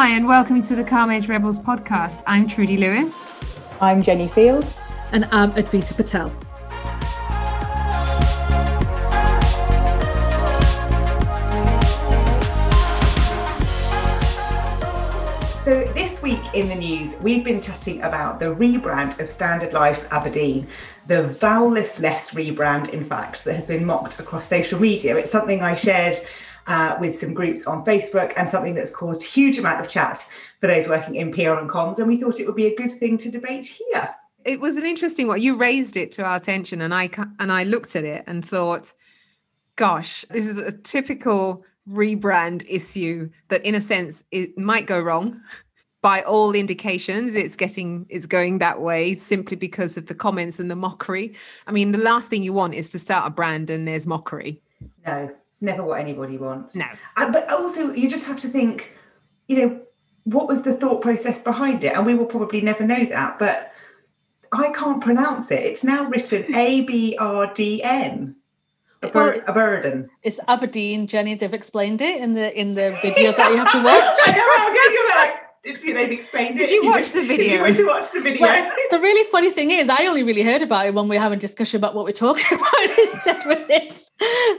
Hi, and welcome to the Calm Edge Rebels podcast. I'm Trudy Lewis. I'm Jenny Field. And I'm Advita Patel. So, this week in the news, we've been chatting about the rebrand of Standard Life Aberdeen, the vowelless less rebrand, in fact, that has been mocked across social media. It's something I shared uh, with some groups on Facebook and something that's caused huge amount of chat for those working in PR and comms. And we thought it would be a good thing to debate here. It was an interesting one. You raised it to our attention, and I and I looked at it and thought, "Gosh, this is a typical rebrand issue that, in a sense, it might go wrong." by all indications it's getting it's going that way simply because of the comments and the mockery i mean the last thing you want is to start a brand and there's mockery no never what anybody wants. No. Uh, but also, you just have to think, you know, what was the thought process behind it? And we will probably never know that. But I can't pronounce it. It's now written A B R D N. A, bur- a burden. It's Aberdeen, Jenny. They've explained it in the in the video that you have to watch. I know. You're like, if they've explained it. Did you watch the video? Did you watch the video? Well, the really funny thing is, I only really heard about it when we were having a discussion about what we're talking about instead with this.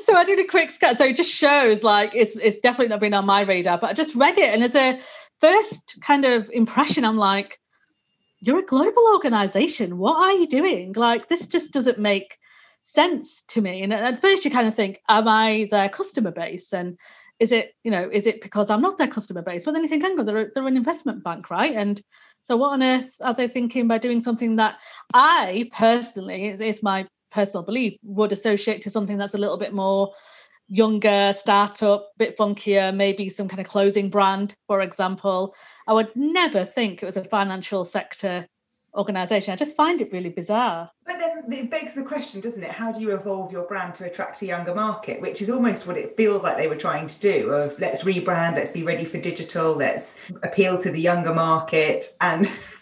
So I did a quick scan. So it just shows like it's it's definitely not been on my radar, but I just read it, and as a first kind of impression, I'm like, you're a global organization. What are you doing? Like this just doesn't make sense to me. And at first, you kind of think, am I their customer base? And is it you know is it because i'm not their customer base? But then you think hang on they're, they're an investment bank right? And so what on earth are they thinking by doing something that i personally is, is my personal belief would associate to something that's a little bit more younger startup bit funkier maybe some kind of clothing brand for example? I would never think it was a financial sector organization. I just find it really bizarre. But then it begs the question, doesn't it? How do you evolve your brand to attract a younger market? Which is almost what it feels like they were trying to do of let's rebrand, let's be ready for digital, let's appeal to the younger market. And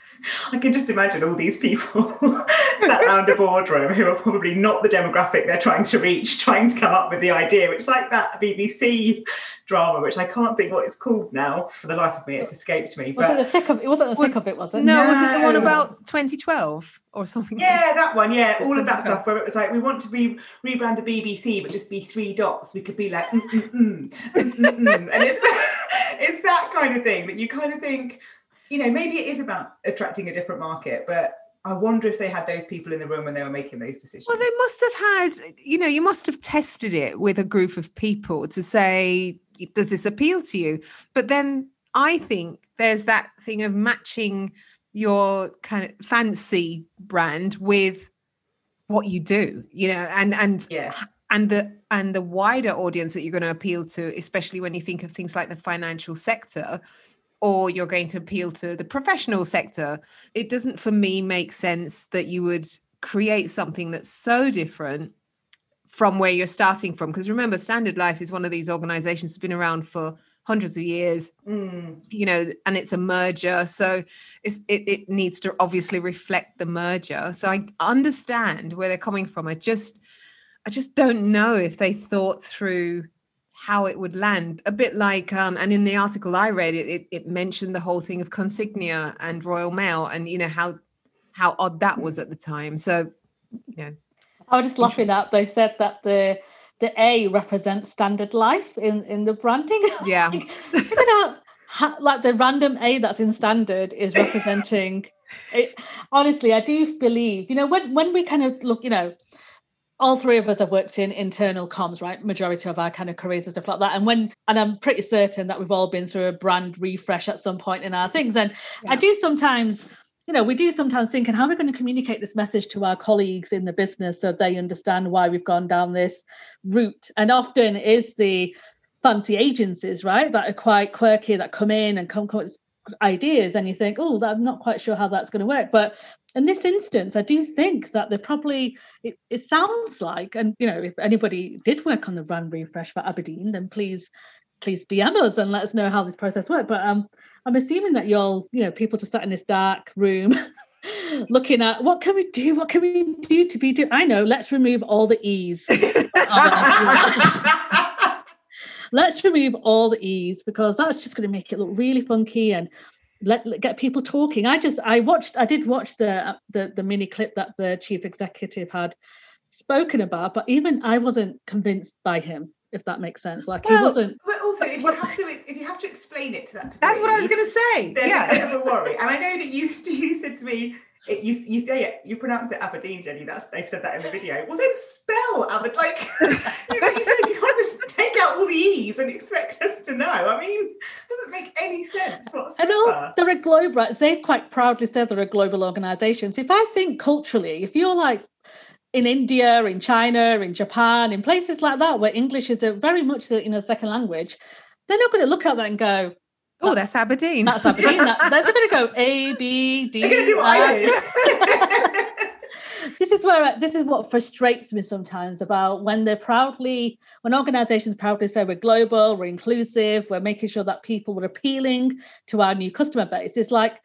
I can just imagine all these people sat around a boardroom who are probably not the demographic they're trying to reach, trying to come up with the idea. It's like that BBC drama, which I can't think what it's called now. For the life of me, it's escaped me. Was but... it the thick of it? Wasn't the was, thick of it? Was it? No, no, was it the one about 2012 or something? Yeah, that one. Yeah, all of that stuff where it was like we want to re- rebrand the BBC, but just be three dots. We could be like, mm, mm, mm, mm, mm, mm. and it's it's that kind of thing that you kind of think you know, maybe it is about attracting a different market, but I wonder if they had those people in the room when they were making those decisions. Well, they must have had, you know, you must have tested it with a group of people to say, does this appeal to you? But then I think there's that thing of matching your kind of fancy brand with what you do, you know, and and yeah. and the and the wider audience that you're going to appeal to, especially when you think of things like the financial sector or you're going to appeal to the professional sector. It doesn't, for me, make sense that you would create something that's so different from where you're starting from. Because remember, Standard Life is one of these organizations that's been around for hundreds of years, mm. you know, and it's a merger. So it, it needs to obviously reflect the merger. So I understand where they're coming from. I just, I just don't know if they thought through how it would land. A bit like um, and in the article i read it, it, it mentioned the whole thing of consignia and royal mail and you know how how odd that was at the time. So yeah. I was just laughing at they said that the the a represents standard life in in the branding. Yeah. Like, like the random a that's in standard is representing it honestly i do believe you know when when we kind of look you know all three of us have worked in internal comms, right? Majority of our kind of careers and stuff like that. And when, and I'm pretty certain that we've all been through a brand refresh at some point in our things. And yeah. I do sometimes, you know, we do sometimes think, and how are we going to communicate this message to our colleagues in the business so they understand why we've gone down this route? And often is the fancy agencies, right, that are quite quirky, that come in and come, come with ideas, and you think, oh, I'm not quite sure how that's going to work. But in this instance, I do think that they're probably, it, it, sounds like, and you know, if anybody did work on the brand refresh for Aberdeen, then please, please DM us and let us know how this process worked. But um, I'm assuming that you're, you know, people just sat in this dark room looking at what can we do? What can we do to be do? I know, let's remove all the E's. let's remove all the e's because that's just going to make it look really funky and let, let, get people talking. I just I watched I did watch the uh, the the mini clip that the chief executive had spoken about, but even I wasn't convinced by him if that makes sense. Like well, he wasn't. But also, if you have to, if you have to explain it to that, degree, that's what I was going to say. There's yeah, a bit of a worry. And I know that you you said to me, it, you you say it, you pronounce it Aberdeen, Jenny. That's they've said that in the video. Well, then spell Aberdeen. Like you, said, you can't just take out all the e's and expect us to know. I mean, it doesn't make any sense whatsoever. And all, they're a global. They've quite proudly said they're a global organisation. So if I think culturally, if you're like in India, in China, in Japan, in places like that where English is a very much you know second language, they're not going to look at that and go, "Oh, that's Aberdeen." That's Aberdeen. that, they're going to go A B D. They're going to do I this is where this is what frustrates me sometimes about when they're proudly when organizations proudly say we're global we're inclusive we're making sure that people are appealing to our new customer base it's like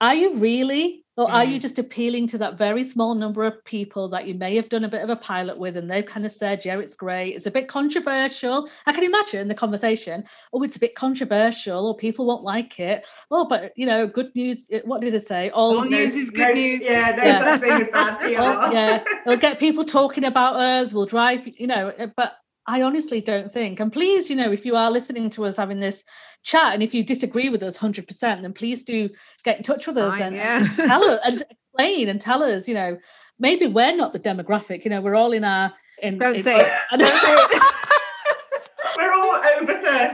are you really or are you mm. just appealing to that very small number of people that you may have done a bit of a pilot with and they've kind of said, yeah, it's great. It's a bit controversial. I can imagine the conversation. Oh, it's a bit controversial or people won't like it. Oh, but you know, good news. What did it say? All, All news is good no, news. Yeah, no yeah. such thing as bad PR. well, yeah, it'll get people talking about us. We'll drive, you know, eh, but I honestly don't think. And please, you know, if you are listening to us having this chat, and if you disagree with us 100%, then please do get in touch with us and, yeah. and tell us and explain and tell us, you know, maybe we're not the demographic. You know, we're all in our. In, don't in, say it. Don't say it.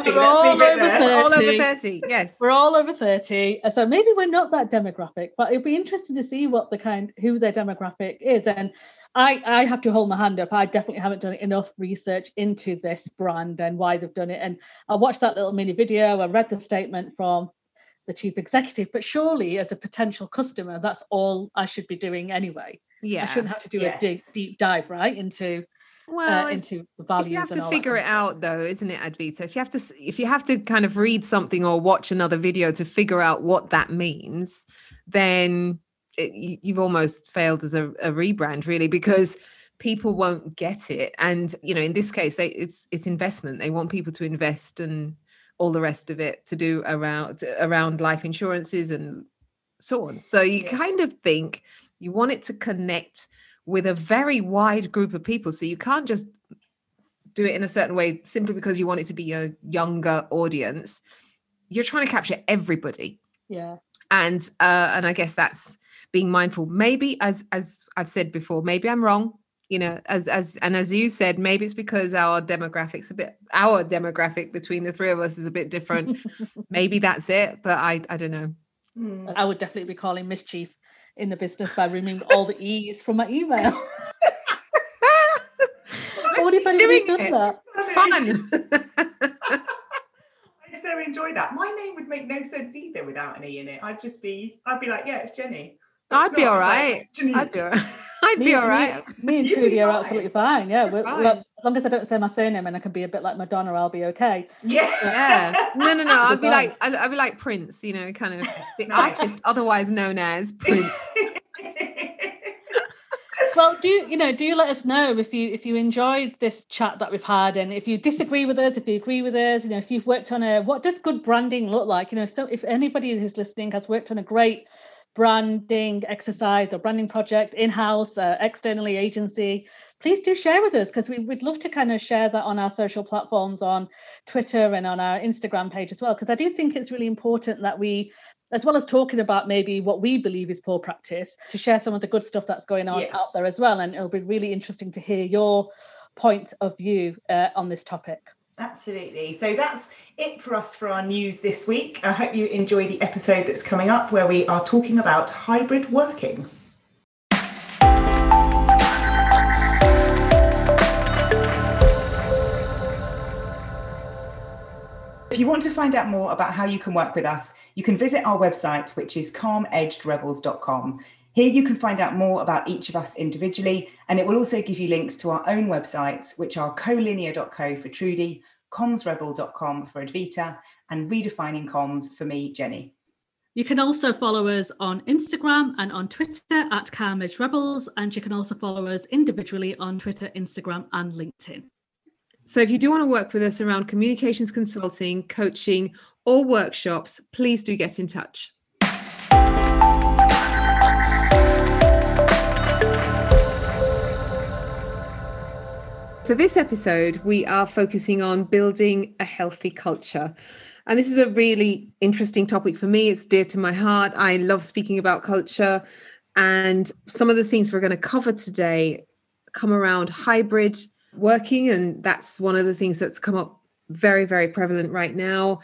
we're all over 30. We're all over 30. all over 30. Yes. We're all over 30. So maybe we're not that demographic, but it'd be interesting to see what the kind who their demographic is. And I, I have to hold my hand up. I definitely haven't done enough research into this brand and why they've done it. And I watched that little mini video. I read the statement from the chief executive, but surely as a potential customer, that's all I should be doing anyway. Yeah. I shouldn't have to do yes. a deep, deep dive, right? Into uh, well, uh, into the values. You have to figure it out, though, isn't it, Advita? If you have to, if you have to kind of read something or watch another video to figure out what that means, then it, you've almost failed as a, a rebrand really because people won't get it and you know in this case they it's it's investment they want people to invest and all the rest of it to do around around life insurances and so on so you yeah. kind of think you want it to connect with a very wide group of people. So you can't just do it in a certain way simply because you want it to be a younger audience. You're trying to capture everybody. Yeah. And uh and i guess that's being mindful. Maybe as as i've said before maybe i'm wrong you know as as and as you said maybe it's because our demographics a bit our demographic between the three of us is a bit different. Maybe that's it but i i don't know. Mm. i would definitely be calling mischief in the business by removing all the e's from my email what if anybody does it. that it's fun I so enjoy that. My name would make no sense either without an E in it. I'd just be, I'd be like, yeah, it's Jenny. I'd be all right. I'd be all right. I'd be all right. Me, me and Trudy are absolutely fine. Yeah, we're, fine. We're, as long as I don't say my surname and I can be a bit like Madonna, I'll be okay. Yeah. yeah. No, no, no. I'd be like, I'd, I'd, be like Prince. You know, kind of the artist, otherwise known as Prince. well do you, you know do you let us know if you if you enjoyed this chat that we've had and if you disagree with us if you agree with us you know if you've worked on a what does good branding look like you know so if anybody who's listening has worked on a great branding exercise or branding project in-house uh, externally agency please do share with us because we would love to kind of share that on our social platforms on twitter and on our instagram page as well because i do think it's really important that we as well as talking about maybe what we believe is poor practice to share some of the good stuff that's going on yeah. out there as well and it'll be really interesting to hear your point of view uh, on this topic Absolutely. So that's it for us for our news this week. I hope you enjoy the episode that's coming up where we are talking about hybrid working. If you want to find out more about how you can work with us, you can visit our website, which is calmedgedrebels.com. Here you can find out more about each of us individually, and it will also give you links to our own websites, which are colinear.co for Trudy, commsrebel.com for Advita, and redefining comms for me, Jenny. You can also follow us on Instagram and on Twitter at Calm Rebels, and you can also follow us individually on Twitter, Instagram, and LinkedIn. So if you do want to work with us around communications consulting, coaching, or workshops, please do get in touch. For this episode, we are focusing on building a healthy culture. And this is a really interesting topic for me. It's dear to my heart. I love speaking about culture. And some of the things we're going to cover today come around hybrid working. And that's one of the things that's come up very, very prevalent right now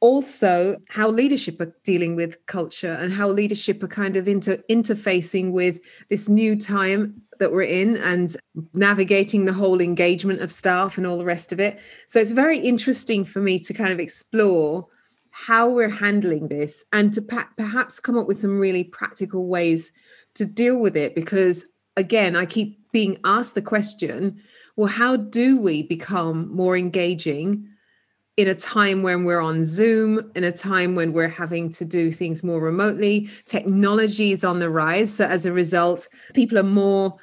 also how leadership are dealing with culture and how leadership are kind of inter- interfacing with this new time that we're in and navigating the whole engagement of staff and all the rest of it. So it's very interesting for me to kind of explore how we're handling this and to pa- perhaps come up with some really practical ways to deal with it because again I keep being asked the question well how do we become more engaging in a time when we're on Zoom, in a time when we're having to do things more remotely. Technology is on the rise. So, as a result, people are more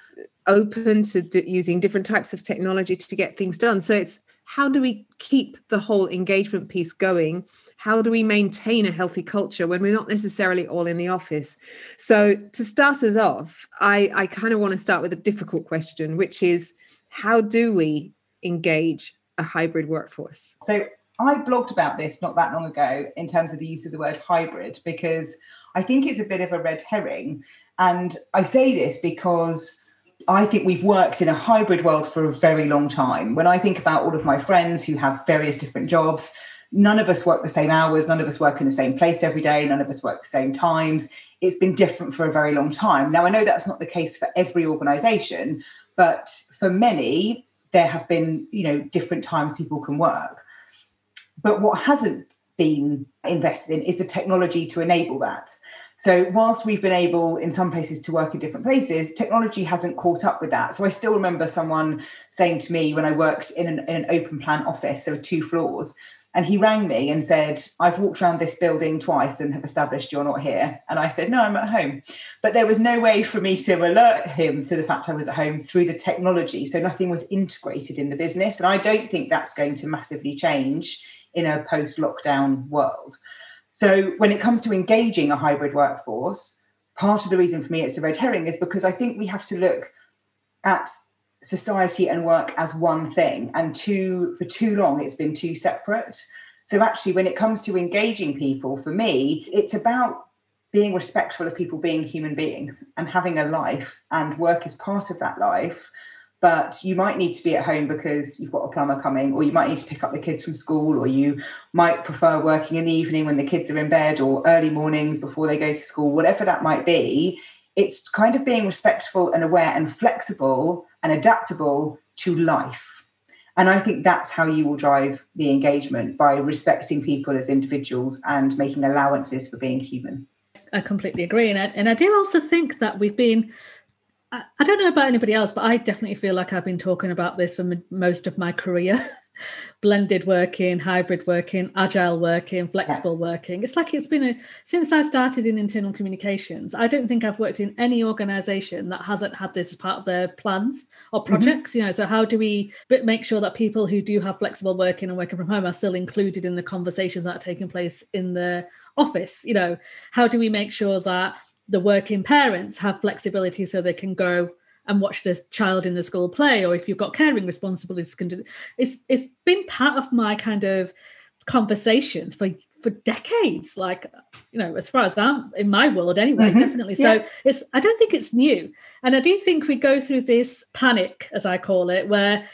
open to do, using different types of technology to get things done. So, it's how do we keep the whole engagement piece going? How do we maintain a healthy culture when we're not necessarily all in the office? So, to start us off, I, I kind of want to start with a difficult question, which is how do we engage a hybrid workforce? So, I blogged about this not that long ago in terms of the use of the word hybrid because I think it's a bit of a red herring. And I say this because I think we've worked in a hybrid world for a very long time. When I think about all of my friends who have various different jobs, none of us work the same hours, none of us work in the same place every day, none of us work the same times. It's been different for a very long time. Now, I know that's not the case for every organization, but for many, there have been, you know, different times people can work. But what hasn't been invested in is the technology to enable that. So, whilst we've been able in some places to work in different places, technology hasn't caught up with that. So, I still remember someone saying to me when I worked in an, in an open plan office, there were two floors, and he rang me and said, I've walked around this building twice and have established you're not here. And I said, No, I'm at home. But there was no way for me to alert him to the fact I was at home through the technology. So, nothing was integrated in the business. And I don't think that's going to massively change in a post lockdown world. So, when it comes to engaging a hybrid workforce, part of the reason for me it's a red herring is because I think we have to look at society and work as one thing. And too, for too long, it's been too separate. So, actually, when it comes to engaging people, for me, it's about being respectful of people being human beings and having a life, and work is part of that life but you might need to be at home because you've got a plumber coming, or you might need to pick up the kids from school, or you might prefer working in the evening when the kids are in bed, or early mornings before they go to school, whatever that might be. It's kind of being respectful and aware and flexible and adaptable to life. And I think that's how you will drive the engagement by respecting people as individuals and making allowances for being human. I completely agree. And I, and I do also think that we've been I, don't know about anybody else, but I definitely feel like I've been talking about this for m- most of my career. Blended working, hybrid working, agile working, flexible working. It's like it's been a since I started in internal communications. I don't think I've worked in any organization that hasn't had this as part of their plans or mm-hmm. projects. Mm-hmm. You know, so how do we make sure that people who do have flexible working and working from home are still included in the conversations that are taking place in the office? You know, how do we make sure that the working parents have flexibility so they can go and watch the child in the school play or if you've got caring responsibilities can do it's it's been part of my kind of conversations for for decades like you know as far as i'm in my world anyway mm-hmm. definitely so yeah. it's i don't think it's new and i do think we go through this panic as i call it where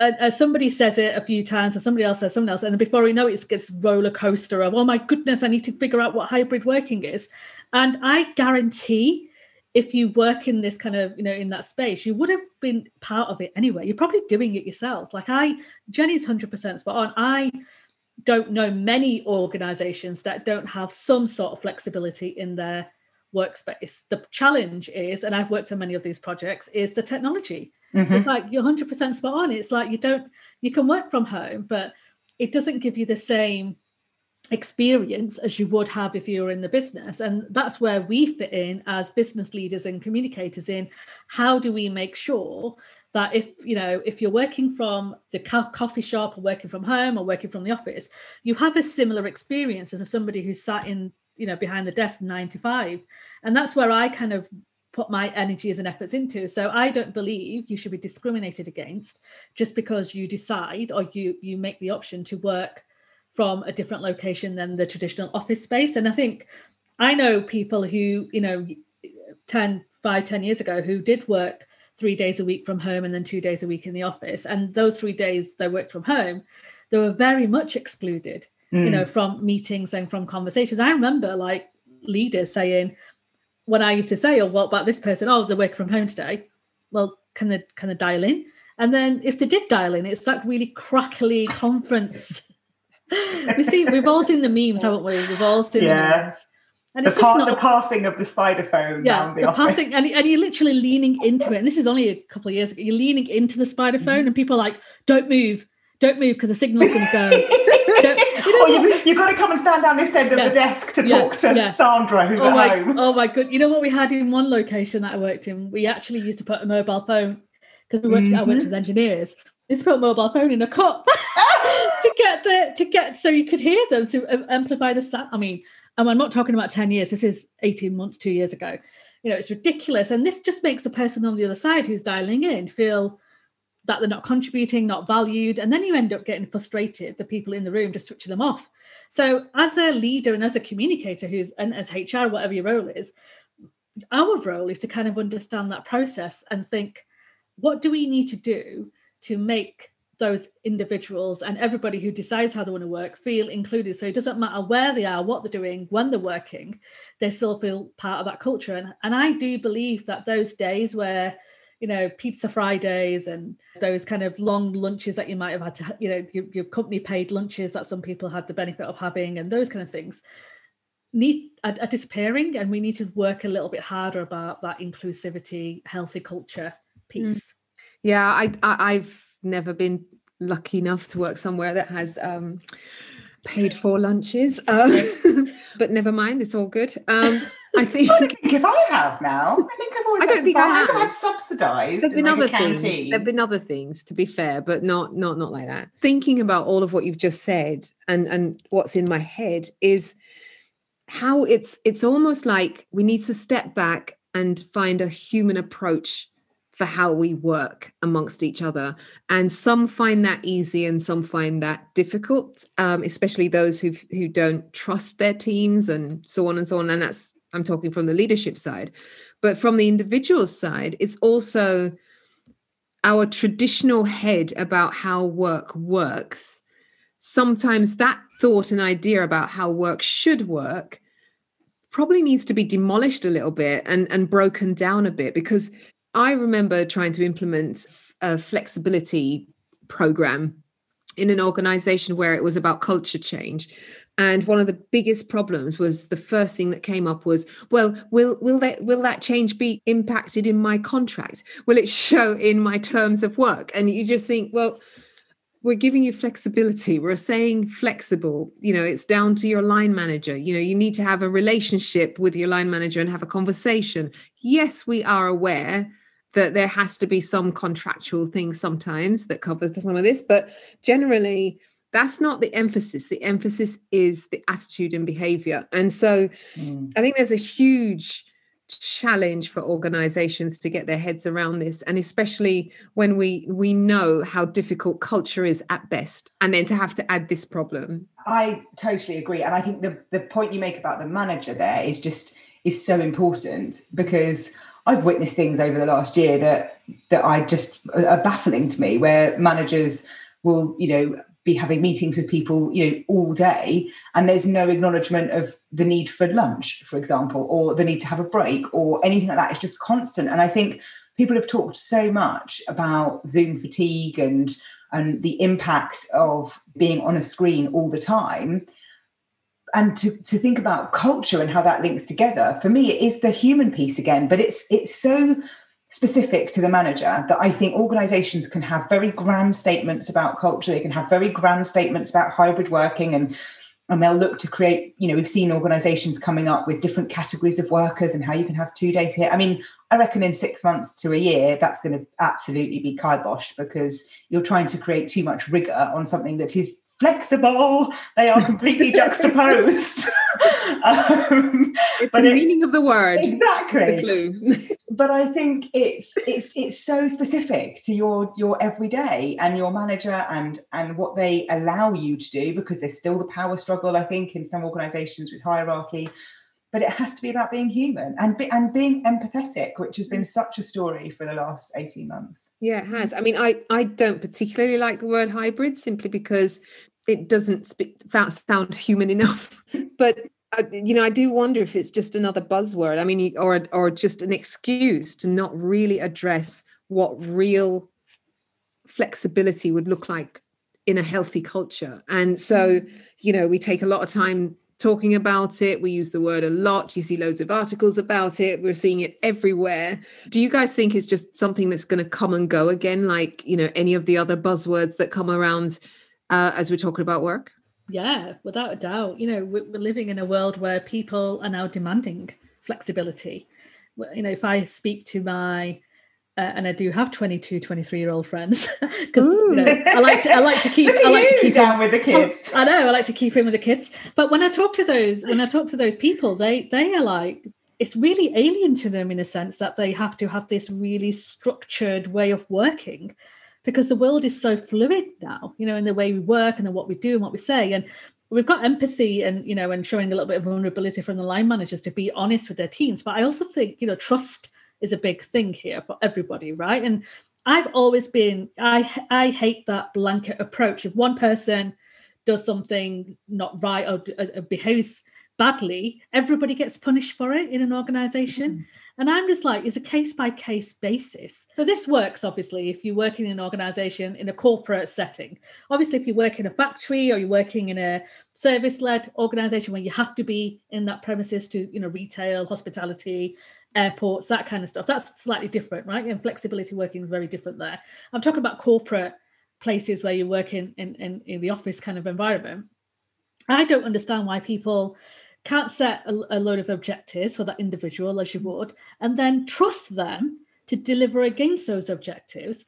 uh, somebody says it a few times, or somebody else says something else, and before we know it, it gets roller coaster of, oh my goodness, I need to figure out what hybrid working is. And I guarantee if you work in this kind of, you know, in that space, you would have been part of it anyway. You're probably doing it yourselves Like I, Jenny's 100% spot on. I don't know many organizations that don't have some sort of flexibility in their workspace. The challenge is, and I've worked on many of these projects, is the technology. Mm-hmm. It's like you're 100% spot on. It's like you don't, you can work from home, but it doesn't give you the same experience as you would have if you were in the business. And that's where we fit in as business leaders and communicators in how do we make sure that if you know if you're working from the co- coffee shop or working from home or working from the office you have a similar experience as somebody who sat in you know behind the desk nine to five. And that's where i kind of put my energies and efforts into. So i don't believe you should be discriminated against just because you decide or you you make the option to work from a different location than the traditional office space and i think i know people who you know 10 5 10 years ago who did work three days a week from home and then two days a week in the office. And those three days they worked from home, they were very much excluded, mm. you know, from meetings and from conversations. I remember like leaders saying, when I used to say, oh, what about this person? Oh, they're working from home today. Well, can they can they dial in? And then if they did dial in, it's like really crackly conference. we see we've all seen the memes, haven't we? We've all seen yeah. the memes. And the, not, the passing of the spider phone yeah, the, the passing, and, and you're literally leaning into it. And this is only a couple of years ago. You're leaning into the spider phone, mm-hmm. and people are like, "Don't move, don't move, because the signal's going to go." you know you've got to come and stand down this end of yeah. the desk to talk to yeah. Sandra, who's oh at my, home. Oh my good! You know what we had in one location that I worked in? We actually used to put a mobile phone because we worked. Mm-hmm. I worked with engineers. We used to put a mobile phone in a cup to get the to get so you could hear them to um, amplify the sound. I mean and I'm not talking about 10 years, this is 18 months, two years ago. You know, it's ridiculous. And this just makes a person on the other side who's dialing in feel that they're not contributing, not valued. And then you end up getting frustrated, the people in the room just switching them off. So, as a leader and as a communicator who's, and as HR, whatever your role is, our role is to kind of understand that process and think, what do we need to do to make those individuals and everybody who decides how they want to work feel included. So it doesn't matter where they are, what they're doing, when they're working, they still feel part of that culture. And, and I do believe that those days where, you know, pizza Fridays and those kind of long lunches that you might have had to, you know, your, your company paid lunches that some people had the benefit of having and those kind of things need are, are disappearing and we need to work a little bit harder about that inclusivity healthy culture piece mm. yeah I, I i've never been lucky enough to work somewhere that has um, paid for lunches. Um, but never mind, it's all good. Um, I think, I think if I have now, I think I've always. I don't think I have. had subsidised. There've been like other things. There've been other things, to be fair, but not not not like that. Thinking about all of what you've just said and and what's in my head is how it's it's almost like we need to step back and find a human approach for how we work amongst each other. And some find that easy and some find that difficult, um, especially those who who don't trust their teams and so on and so on. And that's I'm talking from the leadership side. But from the individual side, it's also our traditional head about how work works. Sometimes that thought and idea about how work should work probably needs to be demolished a little bit and, and broken down a bit because I remember trying to implement a flexibility program in an organization where it was about culture change. And one of the biggest problems was the first thing that came up was well will will that will that change be impacted in my contract? Will it show in my terms of work? And you just think well we're giving you flexibility. We're saying flexible. You know it's down to your line manager. You know you need to have a relationship with your line manager and have a conversation. Yes we are aware that there has to be some contractual things sometimes that cover some of this, but generally, that's not the emphasis. The emphasis is the attitude and behavior. And so mm. I think there's a huge challenge for organizations to get their heads around this and especially when we we know how difficult culture is at best and then to have to add this problem i totally agree and i think the the point you make about the manager there is just is so important because I've witnessed things over the last year that that I just are baffling to me, where managers will, you know, be having meetings with people, you know, all day, and there's no acknowledgement of the need for lunch, for example, or the need to have a break, or anything like that. It's just constant. And I think people have talked so much about Zoom fatigue and and the impact of being on a screen all the time and to, to think about culture and how that links together for me it is the human piece again but it's it's so specific to the manager that i think organizations can have very grand statements about culture. They can have very grand statements about hybrid working and and they'll look to create you know we've seen organizations coming up with different categories of workers and how you can have two days here. I mean i reckon in six months to a year that's going to absolutely be kiboshed because you're trying to create too much rigor on something that is flexible. They are completely juxtaposed. um, but the meaning of the word. Exactly. The clue. but I think it's it's it's so specific to your your everyday and your manager and and what they allow you to do because there's still the power struggle, I think, in some organizations with hierarchy. But it has to be about being human and be, and being empathetic, which has been such a story for the last 18 months. Yeah, it has. I mean, I, I don't particularly like the word hybrid simply because it doesn't speak, sound human enough. but uh, you know, I do wonder if it's just another buzzword. I mean, or or just an excuse to not really address what real flexibility would look like in a healthy culture. And so, mm. you know, we take a lot of time talking about it. We use the word a lot. You see loads of articles about it. We're seeing it everywhere. Do you guys think it's just something that's going to come and go again, like, you know, any of the other buzzwords that come around uh, as we're talking about work? Yeah, without a doubt. You know, we're, living in a world where people are now demanding flexibility. You know, if I speak to my uh, and I do have 22, 23 year old friends because you know, I like to I like to keep I like to keep down with the kids. I know I like to keep in with the kids. But when I talk to those when I talk to those people, they they are like it's really alien to them in a sense that they have to have this really structured way of working because the world is so fluid now, you know, in the way we work and then what we do and what we say. And we've got empathy and, you know, and showing a little bit of vulnerability from the line managers to be honest with their teams. But I also think, you know, trust is a big thing here for everybody, right? And I've always been, I I hate that blanket approach. If one person does something not right or, or behaves badly, everybody gets punished for it in an organization. Mm-hmm. And I'm just like, it's a case by case basis. So this works obviously if you're working in an organization in a corporate setting. Obviously, if you work in a factory or you're working in a service led organization where you have to be in that premises to, you know, retail, hospitality, airports, that kind of stuff, that's slightly different, right? And flexibility working is very different there. I'm talking about corporate places where you're working in, in, in the office kind of environment. I don't understand why people can't set a, a load of objectives for that individual as you mm. would, and then trust them to deliver against those objectives.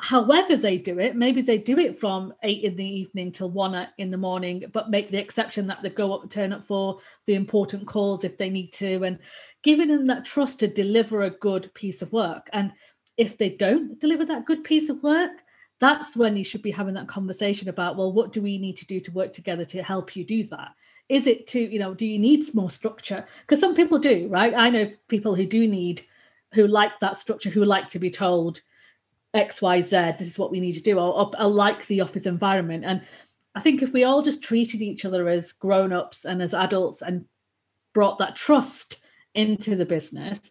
However, they do it, maybe they do it from eight in the evening till one in the morning, but make the exception that they go up, turn up for the important calls if they need to, and giving them that trust to deliver a good piece of work. And if they don't deliver that good piece of work, that's when you should be having that conversation about, well, what do we need to do to work together to help you do that? Is it to you know do you need more structure? Because some people do right? I know people who do need who like that structure who like to be told x y z this is what we need to do or, or, or like the office environment. And i think if we all just treated each other as grown-ups and as adults and brought that trust into the business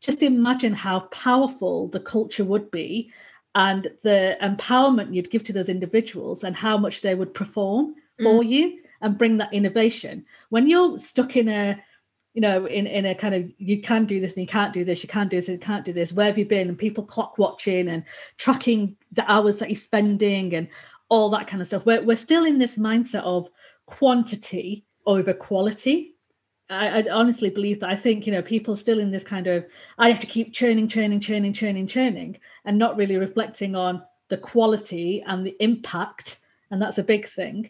just imagine how powerful the culture would be and the empowerment you'd give to those individuals and how much they would perform mm. for you and bring that innovation. When you're stuck in a, you know, in, in a kind of you can do this and you can't do this, you can't do this and you can't do this, where have you been? And people clock watching and tracking the hours that you're spending and all that kind of stuff. We're, we're still in this mindset of quantity over quality. I, I, honestly believe that I think you know people still in this kind of I have to keep churning, churning, churning, churning, churning, and not really reflecting on the quality and the impact, and that's a big thing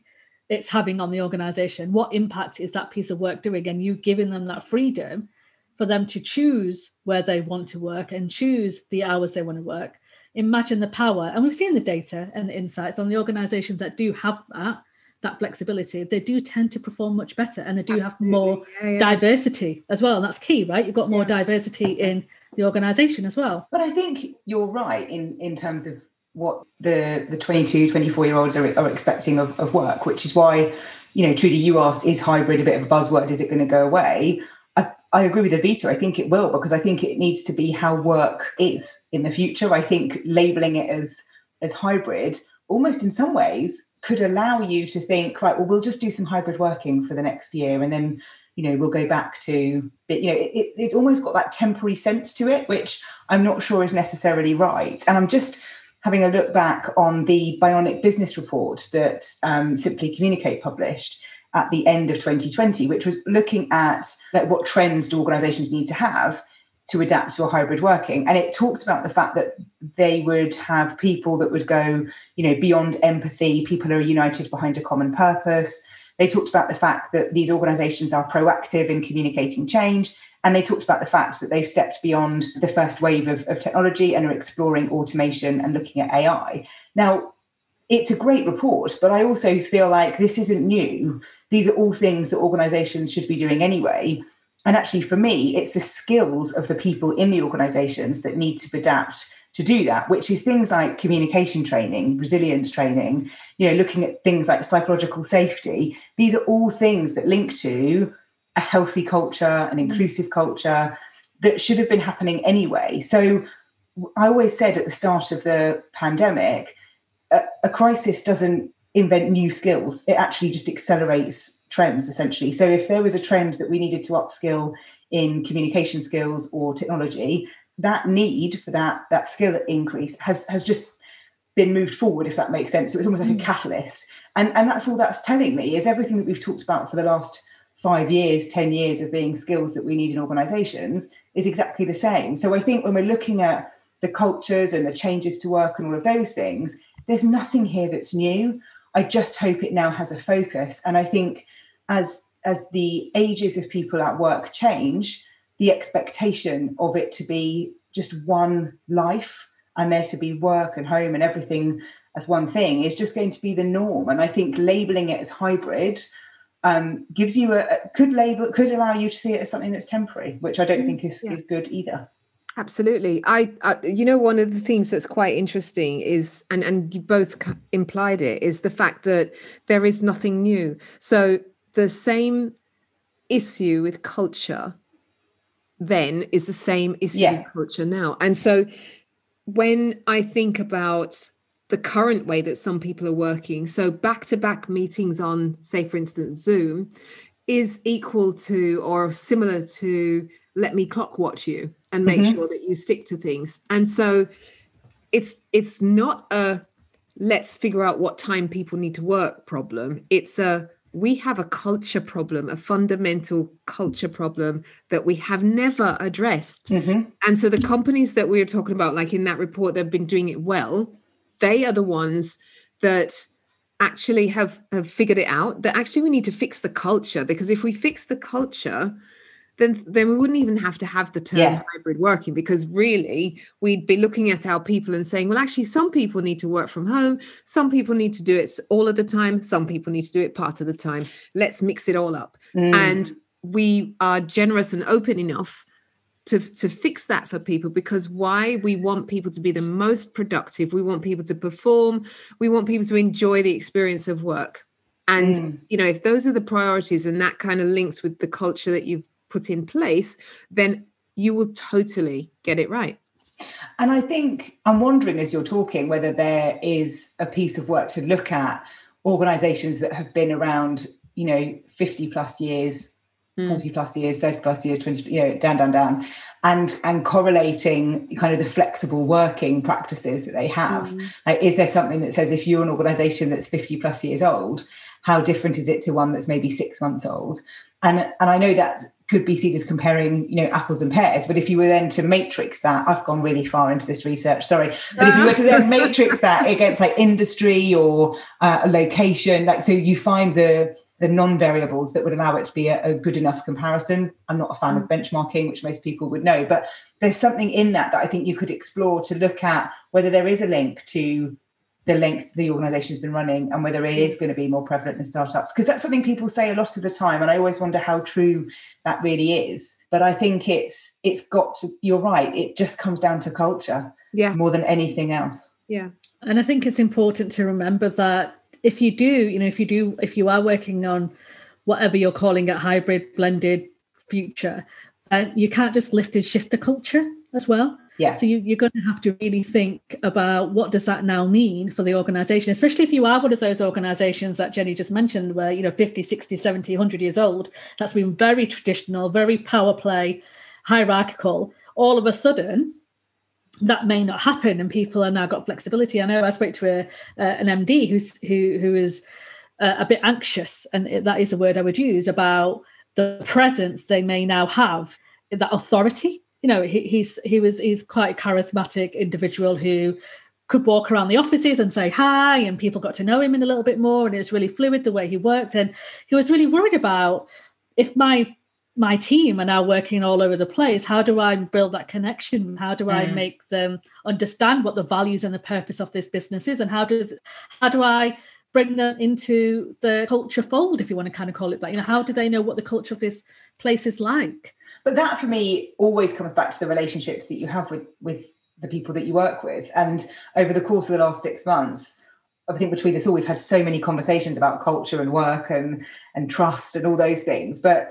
it's having on the organization. What impact is that piece of work doing? And you giving them that freedom for them to choose where they want to work and choose the hours they want to work. Imagine the power and we've seen the data and the insights on the organizations that do have that that flexibility. They do tend to perform much better and they do Absolutely. have more yeah, yeah. diversity as well. And that's key right? You've got more yeah. diversity in the organization as well. But i think you're right in in terms of what the the 22 24 year olds are, are expecting of, of work which is why you know trudy you asked is hybrid a bit of a buzzword is it going to go away I, I agree with Advita. I think it will because I think it needs to be how work is in the future. I think labeling it as as hybrid almost in some ways could allow you to think, right, well, we'll just do some hybrid working for the next year and then you know we'll go back to you know it, it, it's almost got that temporary sense to it which i'm not sure is necessarily right and i'm just having a look back on the Bionic Business Report that um, Simply Communicate published. at the end of 2020, which was looking at like, what trends do organizations need to have to adapt to a hybrid working. And it talks about the fact that they would have people that would go, you know, beyond empathy, people are united behind a common purpose. They talked about the fact that these organizations are proactive in communicating change. And they talked about the fact that they've stepped beyond the first wave of, of technology and are exploring automation and looking at AI. Now, it's a great report, but I also feel like this isn't new. These are all things that organizations should be doing anyway. And actually, for me, it's the skills of the people in the organizations that need to adapt to do that, which is things like communication training, resilience training, you know, looking at things like psychological safety. These are all things that link to a healthy culture, an mm. inclusive culture that should have been happening anyway. So I always said at the start of the pandemic, a, a crisis doesn't invent new skills. It actually just accelerates trends essentially. So if there was a trend that we needed to upskill in communication skills or technology, that need for that that skill increase has has just been moved forward, if that makes sense. So it's almost like a mm. catalyst. And and that's all that's telling me is everything that we've talked about for the last five years, 10 years of being skills that we need in organizations is exactly the same. So I think when we're looking at the cultures and the changes to work and all of those things, there's nothing here that's new. I just hope it now has a focus. And I think as as the ages of people at work change, the expectation of it to be just one life and there to be work and home and everything as one thing is just going to be the norm. And I think labeling it as hybrid um, gives you a, could label could allow you to see it as something that's temporary, which I don't mm, think is, yeah. is good either. Absolutely. I, I, you know, one of the things that's quite interesting is, and and you both implied it, is the fact that there is nothing new. So the same issue with culture then is the same issue yeah. with culture now. And so when I think about the current way that some people are working, so back to back meetings on, say, for instance, Zoom, is equal to or similar to let me clock watch you and make mm-hmm. sure that you stick to things. And so it's it's not a let's figure out what time people need to work problem. It's a we have a culture problem, a fundamental culture problem that we have never addressed. Mm-hmm. And so the companies that we are talking about, like in that report, they've been doing it well. They are the ones that actually have, have figured it out that actually we need to fix the culture because if we fix the culture, then then we wouldn't even have to have the term yeah. hybrid working because really we'd be looking at our people and saying well actually some people need to work from home some people need to do it all of the time some people need to do it part of the time let's mix it all up mm. and we are generous and open enough to, to fix that for people because why we want people to be the most productive we want people to perform we want people to enjoy the experience of work and mm. you know if those are the priorities and that kind of links with the culture that you've put in place, then you will totally get it right. And I think I'm wondering as you're talking whether there is a piece of work to look at organizations that have been around, you know, 50 plus years, mm. 40 plus years, 30 plus years, 20, you know, down, down, down, and and correlating kind of the flexible working practices that they have. Mm. Like, is there something that says if you're an organization that's 50 plus years old, how different is it to one that's maybe six months old? And and I know that could be seen as comparing, you know, apples and pears. But if you were then to matrix that, I've gone really far into this research, sorry. But if you were to then matrix that against like industry or uh, a location, like so you find the the non-variables that would allow it to be a, a, good enough comparison. I'm not a fan of mm. benchmarking, which most people would know, but there's something in that that I think you could explore to look at whether there is a link to the length the organization's been running and whether it is going to be more prevalent in startups. Because that's something people say a lot of the time and i always wonder how true that really is. But i think it's it's got to, you're right it just comes down to culture yeah. more than anything else. Yeah. And i think it's important to remember that if you do you know if you do if you are working on whatever you're calling a hybrid blended future uh, you can't just lift and shift the culture as well yeah. So you, you're going to have to really think about what does that now mean for the organization, especially if you are one of those organizations that Jenny just mentioned, where, you know, 50, 60, 70, 100 years old, that's been very traditional, very power play, hierarchical. All of a sudden, that may not happen and people are now got flexibility. I know I spoke to a, uh, an MD who's, who, who is uh, a bit anxious, and it, that is a word I would use about the presence they may now have, that authority. You know, he, he's he was he's quite a charismatic individual who could walk around the offices and say hi, and people got to know him in a little bit more, and it was really fluid the way he worked, and he was really worried about if my my team are now working all over the place. How do i build that connection? How do mm. i make them understand what the values and the purpose of this business is? And how does how do i bring them into the culture fold if you want to kind of call it that? You know how do they know what the culture of this place is like? But that for me always comes back to the relationships that you have with with the people that you work with. And over the course of the last six months I think between us all, we've had so many conversations about culture and work and and trust and all those things. But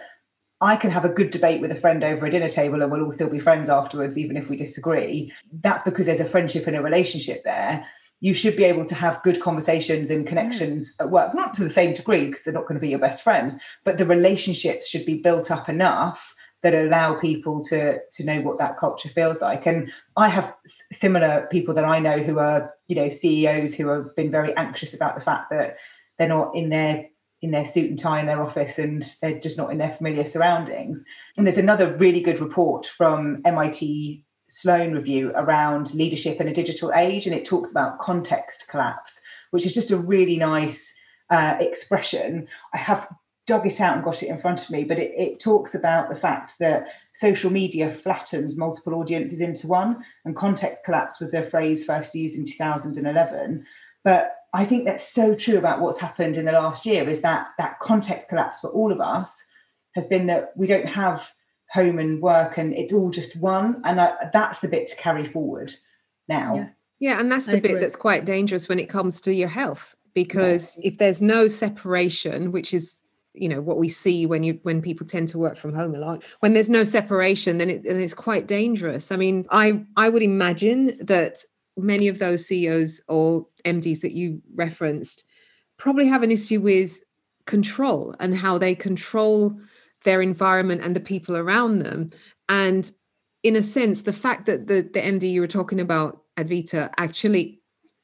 I can have a good debate with a friend over a dinner table and we'll all still be friends afterwards, even if we disagree. That's because there's a friendship and a relationship there. You should be able to have good conversations and connections at work, not to the same degree because they're not going to be your best friends, but the relationships should be built up enough that allow people to to know what that culture feels like and i have similar people that i know who are you know ceos who have been very anxious about the fact that they're not in their in their suit and tie in their office and they're just not in their familiar surroundings. And there's another really good report from MIT Sloan Review around leadership in a digital age, and it talks about context collapse, which is just a really nice uh, expression. I have dug it out and got it in front of me, but it, it, talks about the fact that social media flattens multiple audiences into one, and context collapse was a phrase first used in 2011. But I think that's so true about what's happened in the last year is that that context collapse for all of us has been that we don't have home and work and it's all just one. And that, that's the bit to carry forward now. Yeah, yeah and that's the bit that's quite dangerous when it comes to your health because yeah. if there's no separation, which is you know what we see when you when people tend to work from home a lot when there's no separation then, it, then it's quite dangerous i mean i i would imagine that many of those CEOs or MDs that you referenced probably have an issue with control and how they control their environment and the people around them. And in a sense, the fact that the, the MD you were talking about, Advita, actually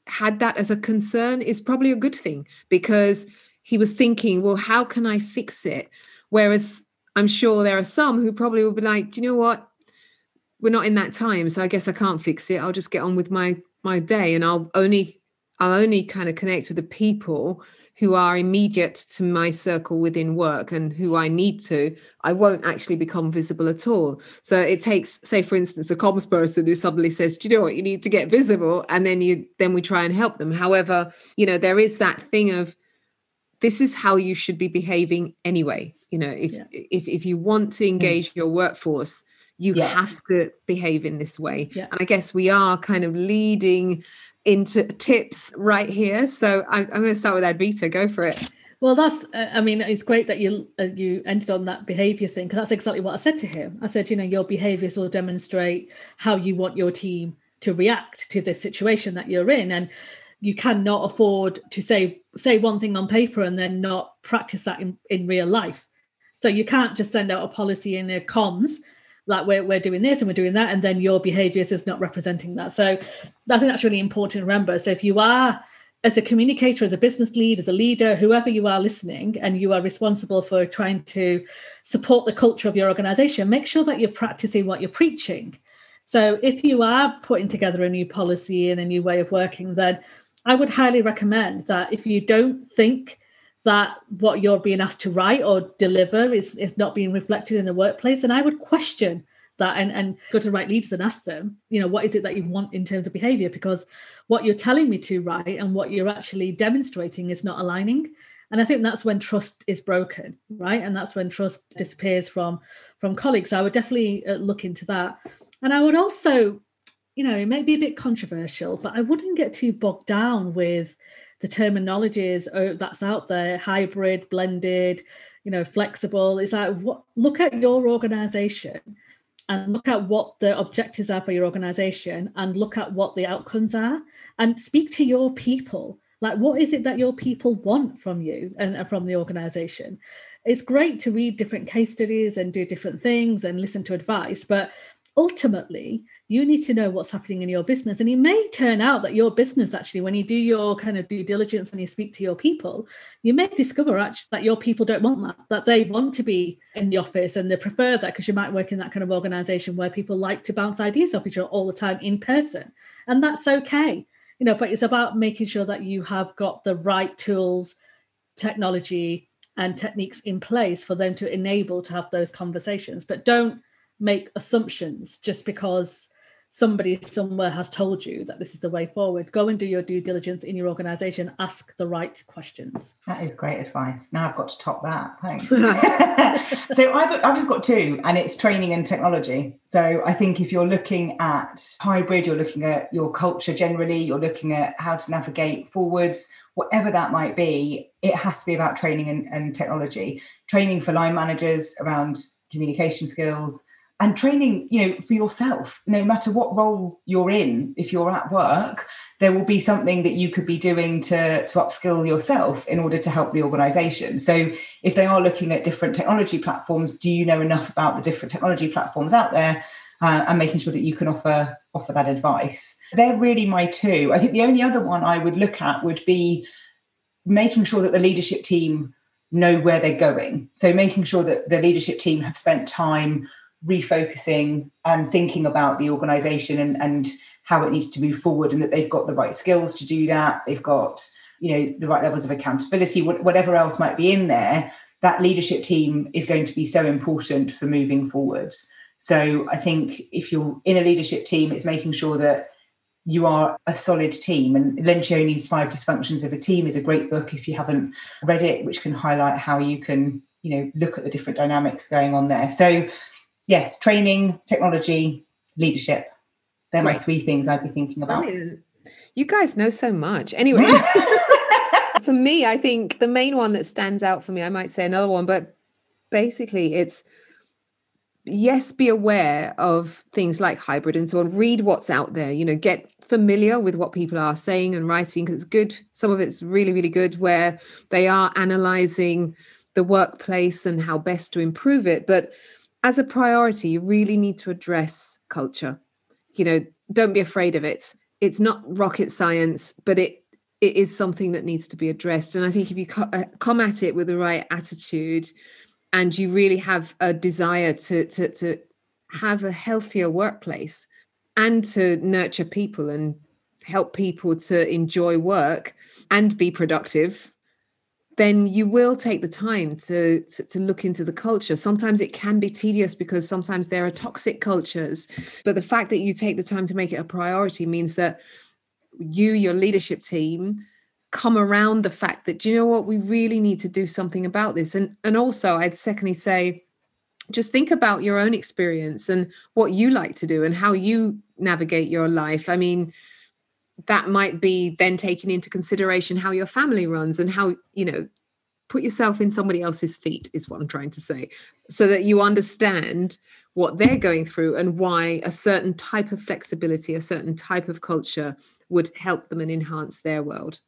had that as a concern is probably a good thing because he was thinking, well, how can I fix it? Whereas I'm sure there are some who probably will be like, you know what? We're not in that time so i guess i can't fix it. I'll just get on with my my day and i'll only i'll only kind of connect with the people who are immediate to my circle within work and who i need to. I won't actually become visible at all. So it takes say for instance a comms person who suddenly says do you know what? You need to get visible and then you then we try and help them. However you know there is that thing of this is how you should be behaving anyway. You know if yeah. if if you want to engage your workforce you yes. have to behave in this way. Yeah. and i guess we are kind of leading into tips right here. So i'm, I'm going to start with advita. Go for it. Well that's uh, i mean it's great that you uh, you ended on that behavior thing because that's exactly what i said to him. I said you know your behaviors will demonstrate how you want your team to react to this situation that you're in. And you cannot afford to say say one thing on paper and then not practice that in, in real life. So you can't just send out a policy in a comms like we're, we're doing this and we're doing that and then your behaviors is not representing that. So i think that's really important to remember. So if you are as a communicator as a business lead as a leader whoever you are listening and you are responsible for trying to support the culture of your organization make sure that you're practicing what you're preaching. So if you are putting together a new policy and a new way of working then i would highly recommend that if you don't think that what you're being asked to write or deliver is, is not being reflected in the workplace. And I would question that and, and go to right leaders and ask them, you know, what is it that you want in terms of behavior? Because what you're telling me to write and what you're actually demonstrating is not aligning. And I think that's when trust is broken, right? And that's when trust disappears from from colleagues. So I would definitely uh, look into that. And I would also, you know, it may be a bit controversial, but I wouldn't get too bogged down with the terminologies oh, that's out there hybrid blended you know flexible. It's like what look at your organization and look at what the objectives are for your organization and look at what the outcomes are and speak to your people. Like what is it that your people want from you and, and from the organization? It's great to read different case studies and do different things and listen to advice but ultimately you need to know what's happening in your business. And it may turn out that your business actually when you do your kind of due diligence and you speak to your people you may discover actually that your people don't want that that they want to be in the office and they prefer that because you might work in that kind of organization where people like to bounce ideas off each other all the time in person. And that's okay you know but it's about making sure that you have got the right tools technology and techniques in place for them to enable to have those conversations. But don't make assumptions just because somebody somewhere has told you that this is the way forward. Go and do your due diligence in your organization. Ask the right questions. That is great advice. Now I've got to top that. Thanks. so I've, I've just got two, and it's training and technology. So I think if you're looking at hybrid, you're looking at your culture generally, you're looking at how to navigate forwards, whatever that might be, it has to be about training and, and technology. Training for line managers around communication skills, and training you know for yourself. No matter what role you're in if you're at work there will be something that you could be doing to to upskill yourself in order to help the organization. So if they are looking at different technology platforms do you know enough about the different technology platforms out there uh, and making sure that you can offer offer that advice? They're really my two. I think the only other one i would look at would be making sure that the leadership team know where they're going. So making sure that the leadership team have spent time refocusing and thinking about the organization and, and how it needs to move forward and that they've got the right skills to do that. They've got you know the right levels of accountability whatever else might be in there. That leadership team is going to be so important for moving forwards. So i think if you're in a leadership team it's making sure that you are a solid team. And lencioni's five dysfunctions of a team is a great book if you haven't read it which can highlight how you can you know look at the different dynamics going on there. So yes, training, technology, leadership. They're my three things I'd be thinking about. Brilliant. You guys know so much. Anyway, for me, I think the main one that stands out for me, I might say another one, but basically it's yes, be aware of things like hybrid and so on. Read what's out there, you know, get familiar with what people are saying and writing because it's good. Some of it's really, really good where they are analyzing the workplace and how best to improve it. But as a priority, you really need to address culture. You know, don't be afraid of it. It's not rocket science, but it it is something that needs to be addressed. And I think if you co- uh, come at it with the right attitude, and you really have a desire to to to have a healthier workplace and to nurture people and help people to enjoy work and be productive then you will take the time to, to, to look into the culture. Sometimes it can be tedious because sometimes there are toxic cultures, but the fact that you take the time to make it a priority means that you, your leadership team, come around the fact that you know what we really need to do something about this. And and also, I'd secondly say, just think about your own experience and what you like to do and how you navigate your life. I mean that might be then taking into consideration how your family runs and how you know put yourself in somebody else's feet is what i'm trying to say so that you understand what they're going through and why a certain type of flexibility a certain type of culture would help them and enhance their world.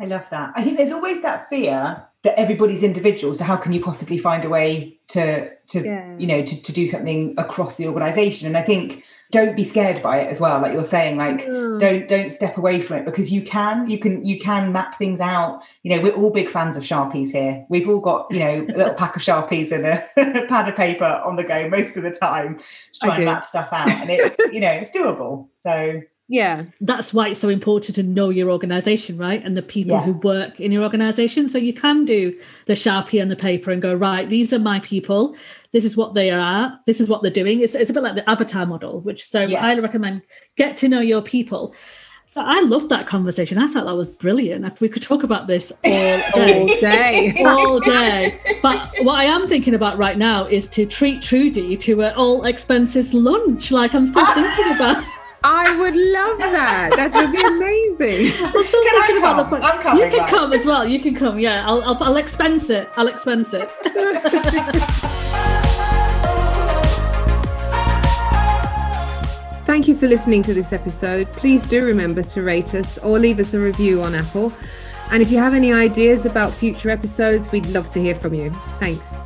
I love that. I think there's always that fear that everybody's individual so how can you possibly find a way to to yeah. you know to, to do something across the organization? And i think don't be scared by it as well like you're saying like mm. don't don't step away from it because you can you can you can map things out. You know we're all big fans of sharpies here. We've all got you know a little pack of sharpies and a pad of paper on the go most of the time to try and map stuff out and it's you know it's doable so. Yeah. That's why it's so important to know your organization right and the people yeah. who work in your organization. So you can do the sharpie and the paper and go right these are my people this is what they are this is what they're doing it's, it's a bit like the avatar model which so yes. i highly recommend get to know your people so I loved that conversation. I thought that was brilliant. We could talk about this all day. all day. all day. But what I am thinking about right now is to treat Trudy to an all expenses lunch. Like I'm still thinking about I would love that. That would be amazing. We're still can thinking about the I'm coming, You can right. come as well. You can come. Yeah, I'll, I'll, I'll expense it. I'll expense it. Thank you for listening to this episode. Please do remember to rate us or leave us a review on Apple. And if you have any ideas about future episodes, we'd love to hear from you. Thanks.